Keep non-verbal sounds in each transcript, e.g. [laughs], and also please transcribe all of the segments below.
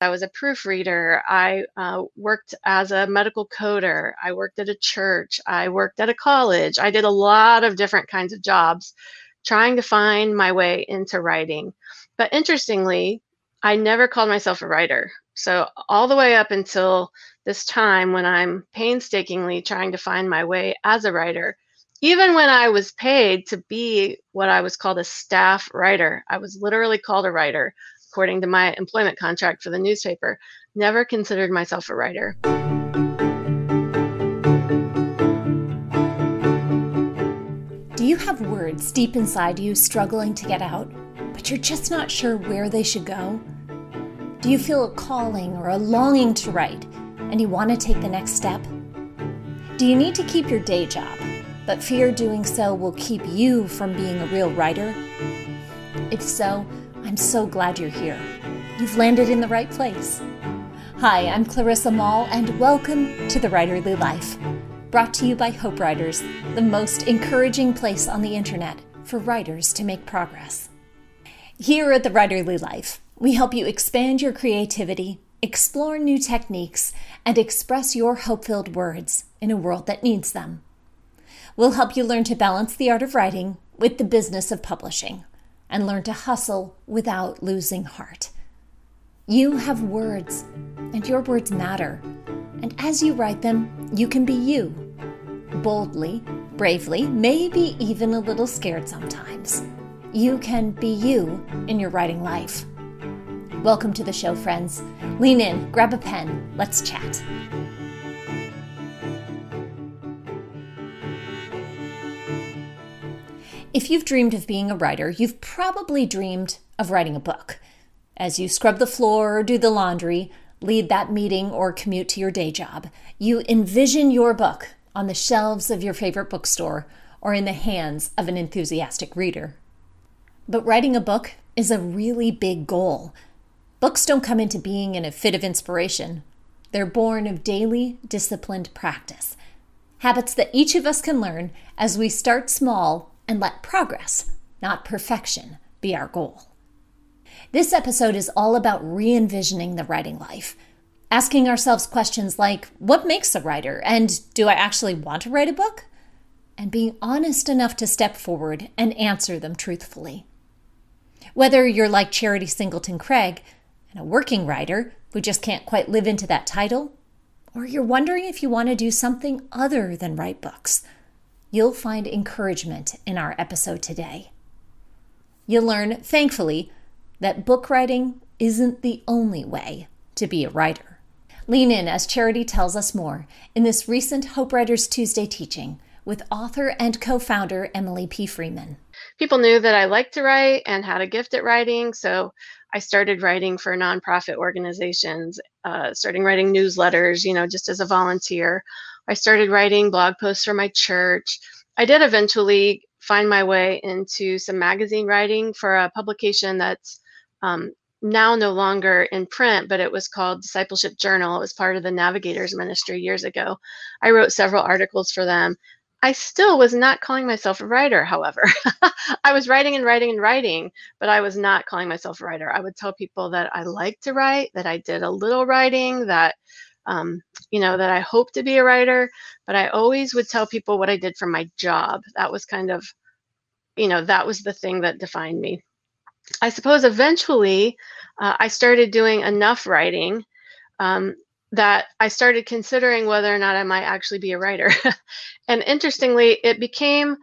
I was a proofreader. I uh, worked as a medical coder. I worked at a church. I worked at a college. I did a lot of different kinds of jobs trying to find my way into writing. But interestingly, I never called myself a writer. So, all the way up until this time when I'm painstakingly trying to find my way as a writer, even when I was paid to be what I was called a staff writer, I was literally called a writer according to my employment contract for the newspaper. Never considered myself a writer. Do you have words deep inside you struggling to get out, but you're just not sure where they should go? Do you feel a calling or a longing to write and you want to take the next step? Do you need to keep your day job, but fear doing so will keep you from being a real writer? If so, I'm so glad you're here. You've landed in the right place. Hi, I'm Clarissa Moll, and welcome to The Writerly Life, brought to you by Hope Writers, the most encouraging place on the internet for writers to make progress. Here at The Writerly Life, we help you expand your creativity, explore new techniques, and express your hope filled words in a world that needs them. We'll help you learn to balance the art of writing with the business of publishing and learn to hustle without losing heart. You have words, and your words matter. And as you write them, you can be you. Boldly, bravely, maybe even a little scared sometimes. You can be you in your writing life. Welcome to the show, friends. Lean in, grab a pen, let's chat. If you've dreamed of being a writer, you've probably dreamed of writing a book. As you scrub the floor or do the laundry, lead that meeting, or commute to your day job, you envision your book on the shelves of your favorite bookstore or in the hands of an enthusiastic reader. But writing a book is a really big goal. Books don't come into being in a fit of inspiration. They're born of daily, disciplined practice. Habits that each of us can learn as we start small and let progress, not perfection, be our goal. This episode is all about re envisioning the writing life, asking ourselves questions like what makes a writer and do I actually want to write a book? And being honest enough to step forward and answer them truthfully. Whether you're like Charity Singleton Craig and a working writer who just can't quite live into that title, or you're wondering if you want to do something other than write books you'll find encouragement in our episode today. You'll learn, thankfully, that book writing isn't the only way to be a writer. Lean in as Charity tells us more in this recent Hope Writers Tuesday teaching with author and co founder Emily P. Freeman. People knew that I liked to write and had a gift at writing, so I started writing for nonprofit organizations, uh, starting writing newsletters, you know, just as a volunteer I started writing blog posts for my church. I did eventually find my way into some magazine writing for a publication that's um, now no longer in print, but it was called Discipleship Journal. It was part of the Navigators Ministry years ago. I wrote several articles for them. I still was not calling myself a writer, however. [laughs] I was writing and writing and writing, but I was not calling myself a writer. I would tell people that I like to write, that I did a little writing, that um, you know, that I hope to be a writer, but I always would tell people what I did for my job. That was kind of, you know, that was the thing that defined me. I suppose eventually uh, I started doing enough writing um, that I started considering whether or not I might actually be a writer. [laughs] and interestingly, it became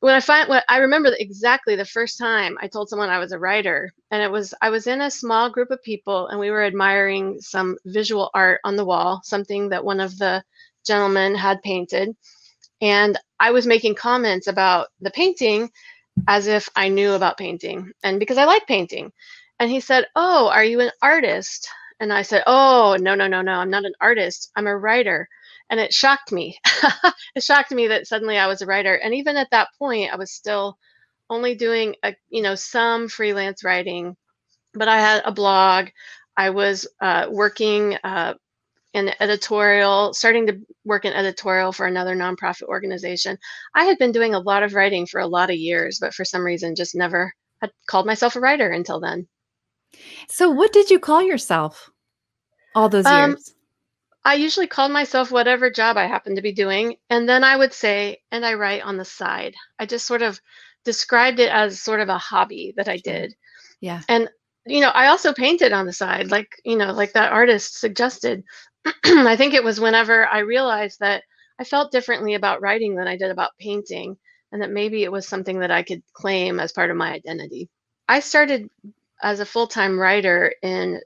when I find what I remember exactly the first time I told someone I was a writer, and it was I was in a small group of people and we were admiring some visual art on the wall, something that one of the gentlemen had painted. And I was making comments about the painting as if I knew about painting and because I like painting. And he said, Oh, are you an artist? And I said, Oh, no, no, no, no, I'm not an artist. I'm a writer and it shocked me. [laughs] it shocked me that suddenly I was a writer, and even at that point, I was still only doing a you know some freelance writing, but I had a blog. I was uh, working uh, in editorial, starting to work in editorial for another nonprofit organization. I had been doing a lot of writing for a lot of years, but for some reason, just never had called myself a writer until then. So, what did you call yourself? all those um, years? I usually called myself whatever job I happened to be doing. And then I would say, and I write on the side. I just sort of described it as sort of a hobby that I did. Yeah. And, you know, I also painted on the side, like, you know, like that artist suggested. [clears throat] I think it was whenever I realized that I felt differently about writing than I did about painting, and that maybe it was something that I could claim as part of my identity. I started as a full time writer in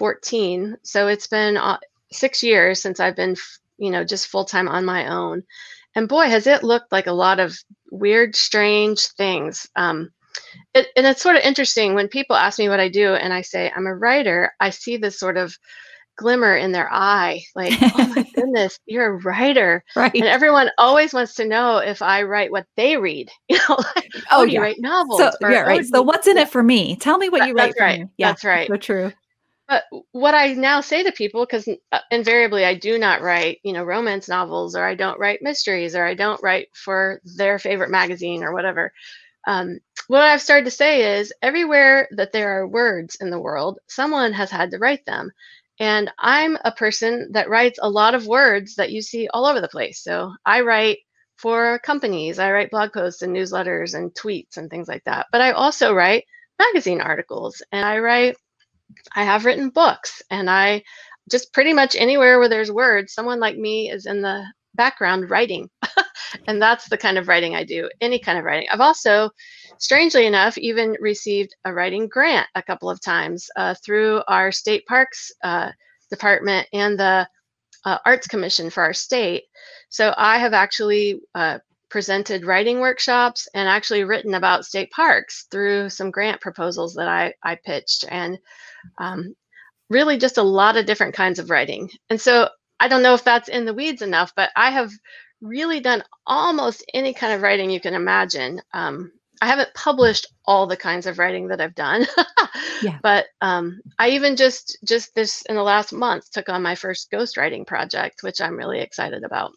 2014. So it's been uh, six years since I've been, you know, just full time on my own. And boy, has it looked like a lot of weird, strange things. Um, it, and it's sort of interesting when people ask me what I do and I say I'm a writer, I see this sort of glimmer in their eye like oh my [laughs] goodness you're a writer right and everyone always wants to know if i write what they read [laughs] you know like, oh, oh yeah. you write novels so, or, yeah right oh, so what's in it for me tell me what that, you write that's right yeah that's right so true but what i now say to people because uh, invariably i do not write you know romance novels or i don't write mysteries or i don't write for their favorite magazine or whatever um, what I've started to say is everywhere that there are words in the world, someone has had to write them. And I'm a person that writes a lot of words that you see all over the place. So I write for companies, I write blog posts and newsletters and tweets and things like that. But I also write magazine articles and I write, I have written books and I just pretty much anywhere where there's words, someone like me is in the background writing. [laughs] and that's the kind of writing I do, any kind of writing. I've also, strangely enough, even received a writing grant a couple of times uh, through our state parks uh, department and the uh, Arts Commission for our state. So I have actually uh, presented writing workshops and actually written about state parks through some grant proposals that I, I pitched. And um, really just a lot of different kinds of writing. And so I don't know if that's in the weeds enough, but I have really done almost any kind of writing you can imagine. Um, I haven't published all the kinds of writing that I've done, [laughs] yeah. but um, I even just just this in the last month took on my first ghostwriting project, which I'm really excited about.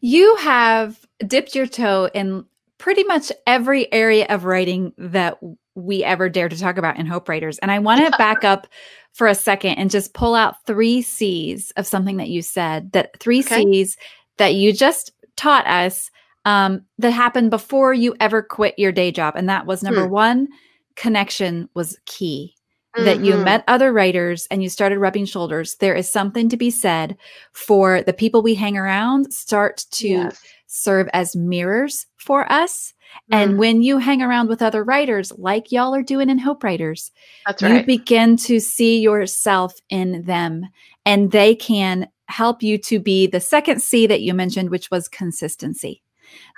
You have dipped your toe in pretty much every area of writing that we ever dare to talk about in Hope Writers, and I want to [laughs] back up for a second and just pull out three C's of something that you said. That three okay. C's that you just taught us um, that happened before you ever quit your day job. And that was number hmm. one, connection was key. Mm-hmm. That you mm-hmm. met other writers and you started rubbing shoulders. There is something to be said for the people we hang around start to yes. serve as mirrors for us. And when you hang around with other writers, like y'all are doing in Hope Writers, That's right. you begin to see yourself in them and they can help you to be the second C that you mentioned, which was consistency.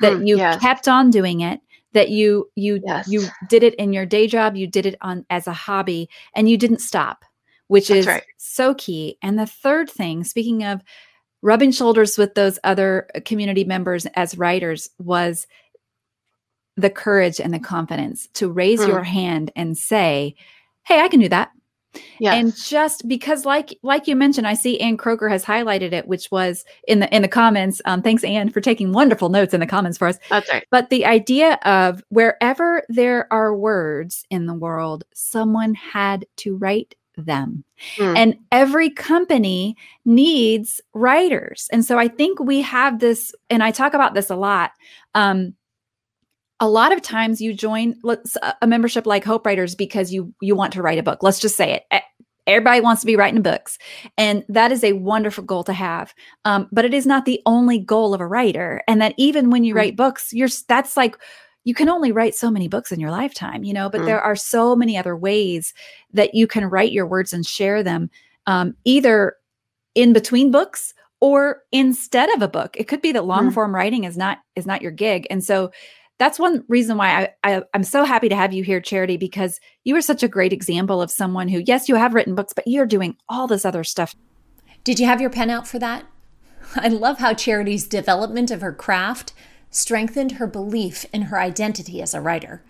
That hmm, you yes. kept on doing it, that you you yes. you did it in your day job, you did it on as a hobby, and you didn't stop, which That's is right. so key. And the third thing, speaking of rubbing shoulders with those other community members as writers, was the courage and the confidence to raise hmm. your hand and say, Hey, I can do that. Yeah. And just because like like you mentioned, I see Ann Croker has highlighted it, which was in the in the comments. Um, thanks, Ann, for taking wonderful notes in the comments for us. That's right. But the idea of wherever there are words in the world, someone had to write them. Mm. And every company needs writers. And so I think we have this, and I talk about this a lot. Um, a lot of times you join a membership like Hope Writers because you you want to write a book. Let's just say it. Everybody wants to be writing books, and that is a wonderful goal to have. Um, but it is not the only goal of a writer. And that even when you mm. write books, you're that's like you can only write so many books in your lifetime, you know. But mm. there are so many other ways that you can write your words and share them, um, either in between books or instead of a book. It could be that long mm. form writing is not is not your gig, and so that's one reason why I, I am so happy to have you here, Charity, because you are such a great example of someone who, yes, you have written books, but you're doing all this other stuff. Did you have your pen out for that? I love how Charity's development of her craft strengthened her belief in her identity as a writer.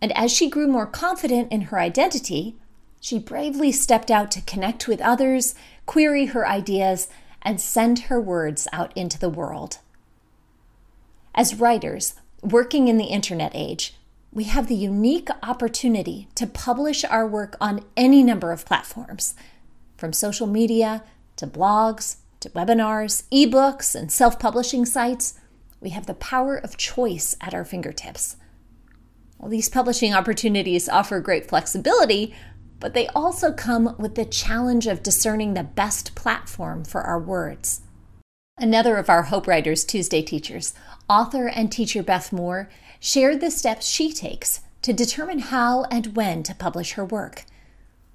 And as she grew more confident in her identity, she bravely stepped out to connect with others, query her ideas, and send her words out into the world. As writers, Working in the internet age, we have the unique opportunity to publish our work on any number of platforms. From social media to blogs to webinars, ebooks, and self publishing sites, we have the power of choice at our fingertips. Well, these publishing opportunities offer great flexibility, but they also come with the challenge of discerning the best platform for our words. Another of our Hope Writers Tuesday teachers, author and teacher Beth Moore, shared the steps she takes to determine how and when to publish her work.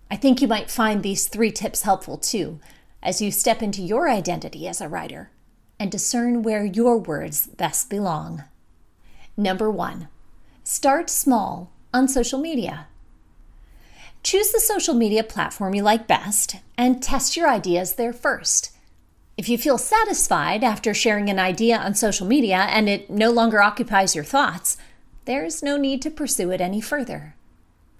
I think you might find these three tips helpful too as you step into your identity as a writer and discern where your words best belong. Number one, start small on social media. Choose the social media platform you like best and test your ideas there first. If you feel satisfied after sharing an idea on social media and it no longer occupies your thoughts, there's no need to pursue it any further.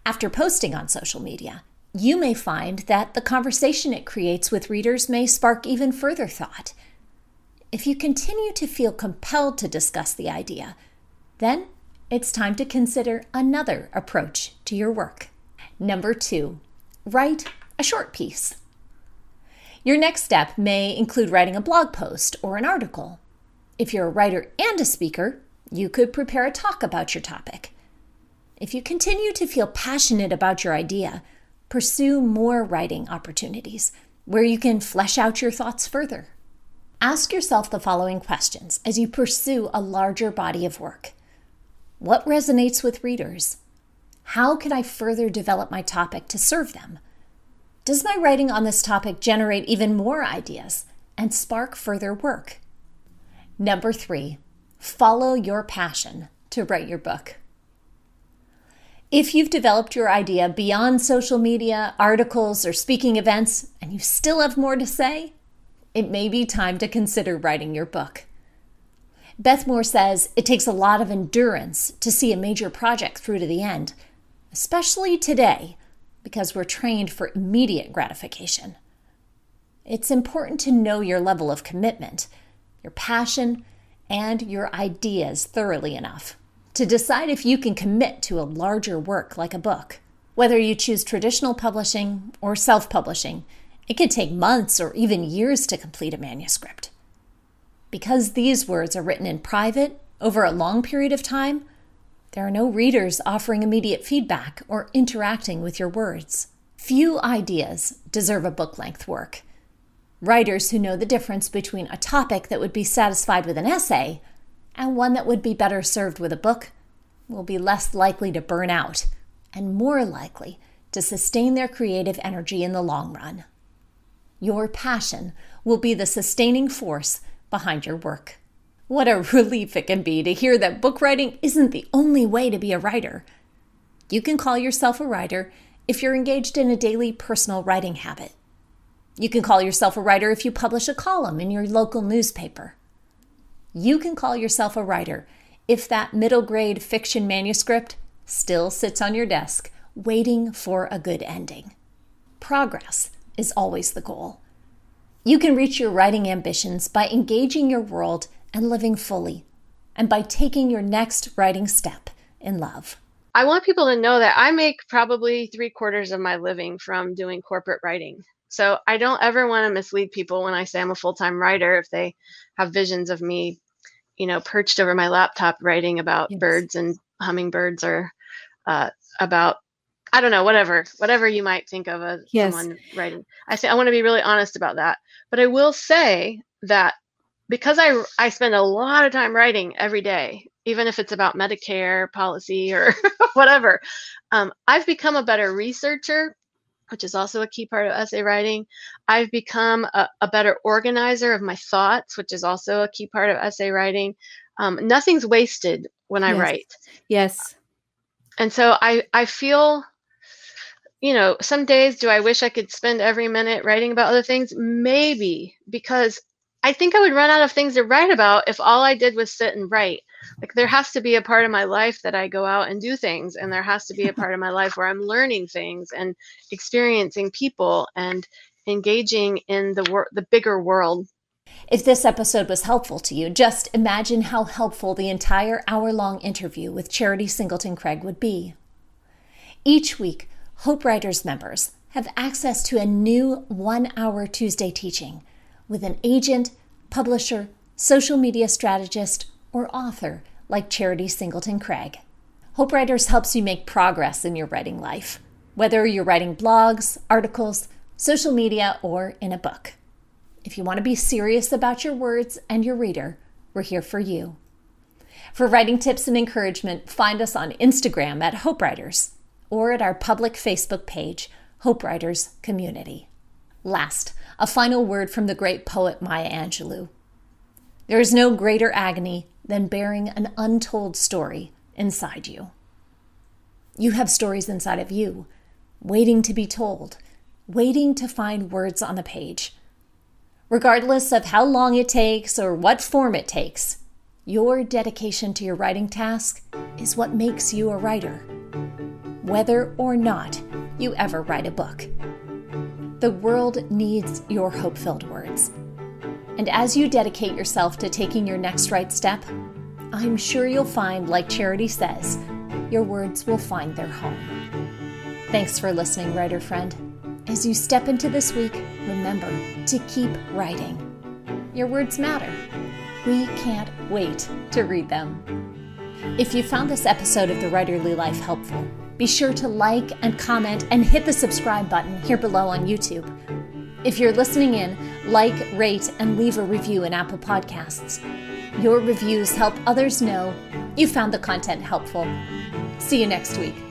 After posting on social media, you may find that the conversation it creates with readers may spark even further thought. If you continue to feel compelled to discuss the idea, then it's time to consider another approach to your work. Number two, write a short piece. Your next step may include writing a blog post or an article. If you're a writer and a speaker, you could prepare a talk about your topic. If you continue to feel passionate about your idea, pursue more writing opportunities where you can flesh out your thoughts further. Ask yourself the following questions as you pursue a larger body of work What resonates with readers? How can I further develop my topic to serve them? Does my writing on this topic generate even more ideas and spark further work? Number three, follow your passion to write your book. If you've developed your idea beyond social media, articles, or speaking events, and you still have more to say, it may be time to consider writing your book. Beth Moore says it takes a lot of endurance to see a major project through to the end, especially today because we're trained for immediate gratification. It's important to know your level of commitment, your passion, and your ideas thoroughly enough to decide if you can commit to a larger work like a book. Whether you choose traditional publishing or self publishing, it can take months or even years to complete a manuscript. Because these words are written in private over a long period of time, there are no readers offering immediate feedback or interacting with your words. Few ideas deserve a book length work. Writers who know the difference between a topic that would be satisfied with an essay and one that would be better served with a book will be less likely to burn out and more likely to sustain their creative energy in the long run. Your passion will be the sustaining force behind your work. What a relief it can be to hear that book writing isn't the only way to be a writer. You can call yourself a writer if you're engaged in a daily personal writing habit. You can call yourself a writer if you publish a column in your local newspaper. You can call yourself a writer if that middle grade fiction manuscript still sits on your desk, waiting for a good ending. Progress is always the goal. You can reach your writing ambitions by engaging your world and living fully, and by taking your next writing step in love. I want people to know that I make probably three quarters of my living from doing corporate writing. So I don't ever want to mislead people when I say I'm a full time writer if they have visions of me, you know, perched over my laptop writing about yes. birds and hummingbirds or uh, about I don't know, whatever, whatever you might think of as yes. someone writing. I say I want to be really honest about that. But I will say that because I I spend a lot of time writing every day, even if it's about Medicare policy or [laughs] whatever, um, I've become a better researcher, which is also a key part of essay writing. I've become a, a better organizer of my thoughts, which is also a key part of essay writing. Um, nothing's wasted when I yes. write. Yes. And so I I feel you know, some days do I wish I could spend every minute writing about other things? Maybe, because I think I would run out of things to write about if all I did was sit and write. Like there has to be a part of my life that I go out and do things, and there has to be a part of my life where I'm learning things and experiencing people and engaging in the wor- the bigger world. If this episode was helpful to you, just imagine how helpful the entire hour-long interview with Charity Singleton Craig would be. Each week, Hope Writers members have access to a new one hour Tuesday teaching with an agent, publisher, social media strategist, or author like Charity Singleton Craig. Hope Writers helps you make progress in your writing life, whether you're writing blogs, articles, social media, or in a book. If you want to be serious about your words and your reader, we're here for you. For writing tips and encouragement, find us on Instagram at Hope Writers or at our public Facebook page, Hope Writers Community. Last, a final word from the great poet Maya Angelou. There is no greater agony than bearing an untold story inside you. You have stories inside of you, waiting to be told, waiting to find words on the page. Regardless of how long it takes or what form it takes, your dedication to your writing task is what makes you a writer, whether or not you ever write a book. The world needs your hope filled words. And as you dedicate yourself to taking your next right step, I'm sure you'll find, like Charity says, your words will find their home. Thanks for listening, writer friend. As you step into this week, remember to keep writing. Your words matter. We can't wait to read them. If you found this episode of The Writerly Life helpful, be sure to like and comment and hit the subscribe button here below on YouTube. If you're listening in, like, rate, and leave a review in Apple Podcasts. Your reviews help others know you found the content helpful. See you next week.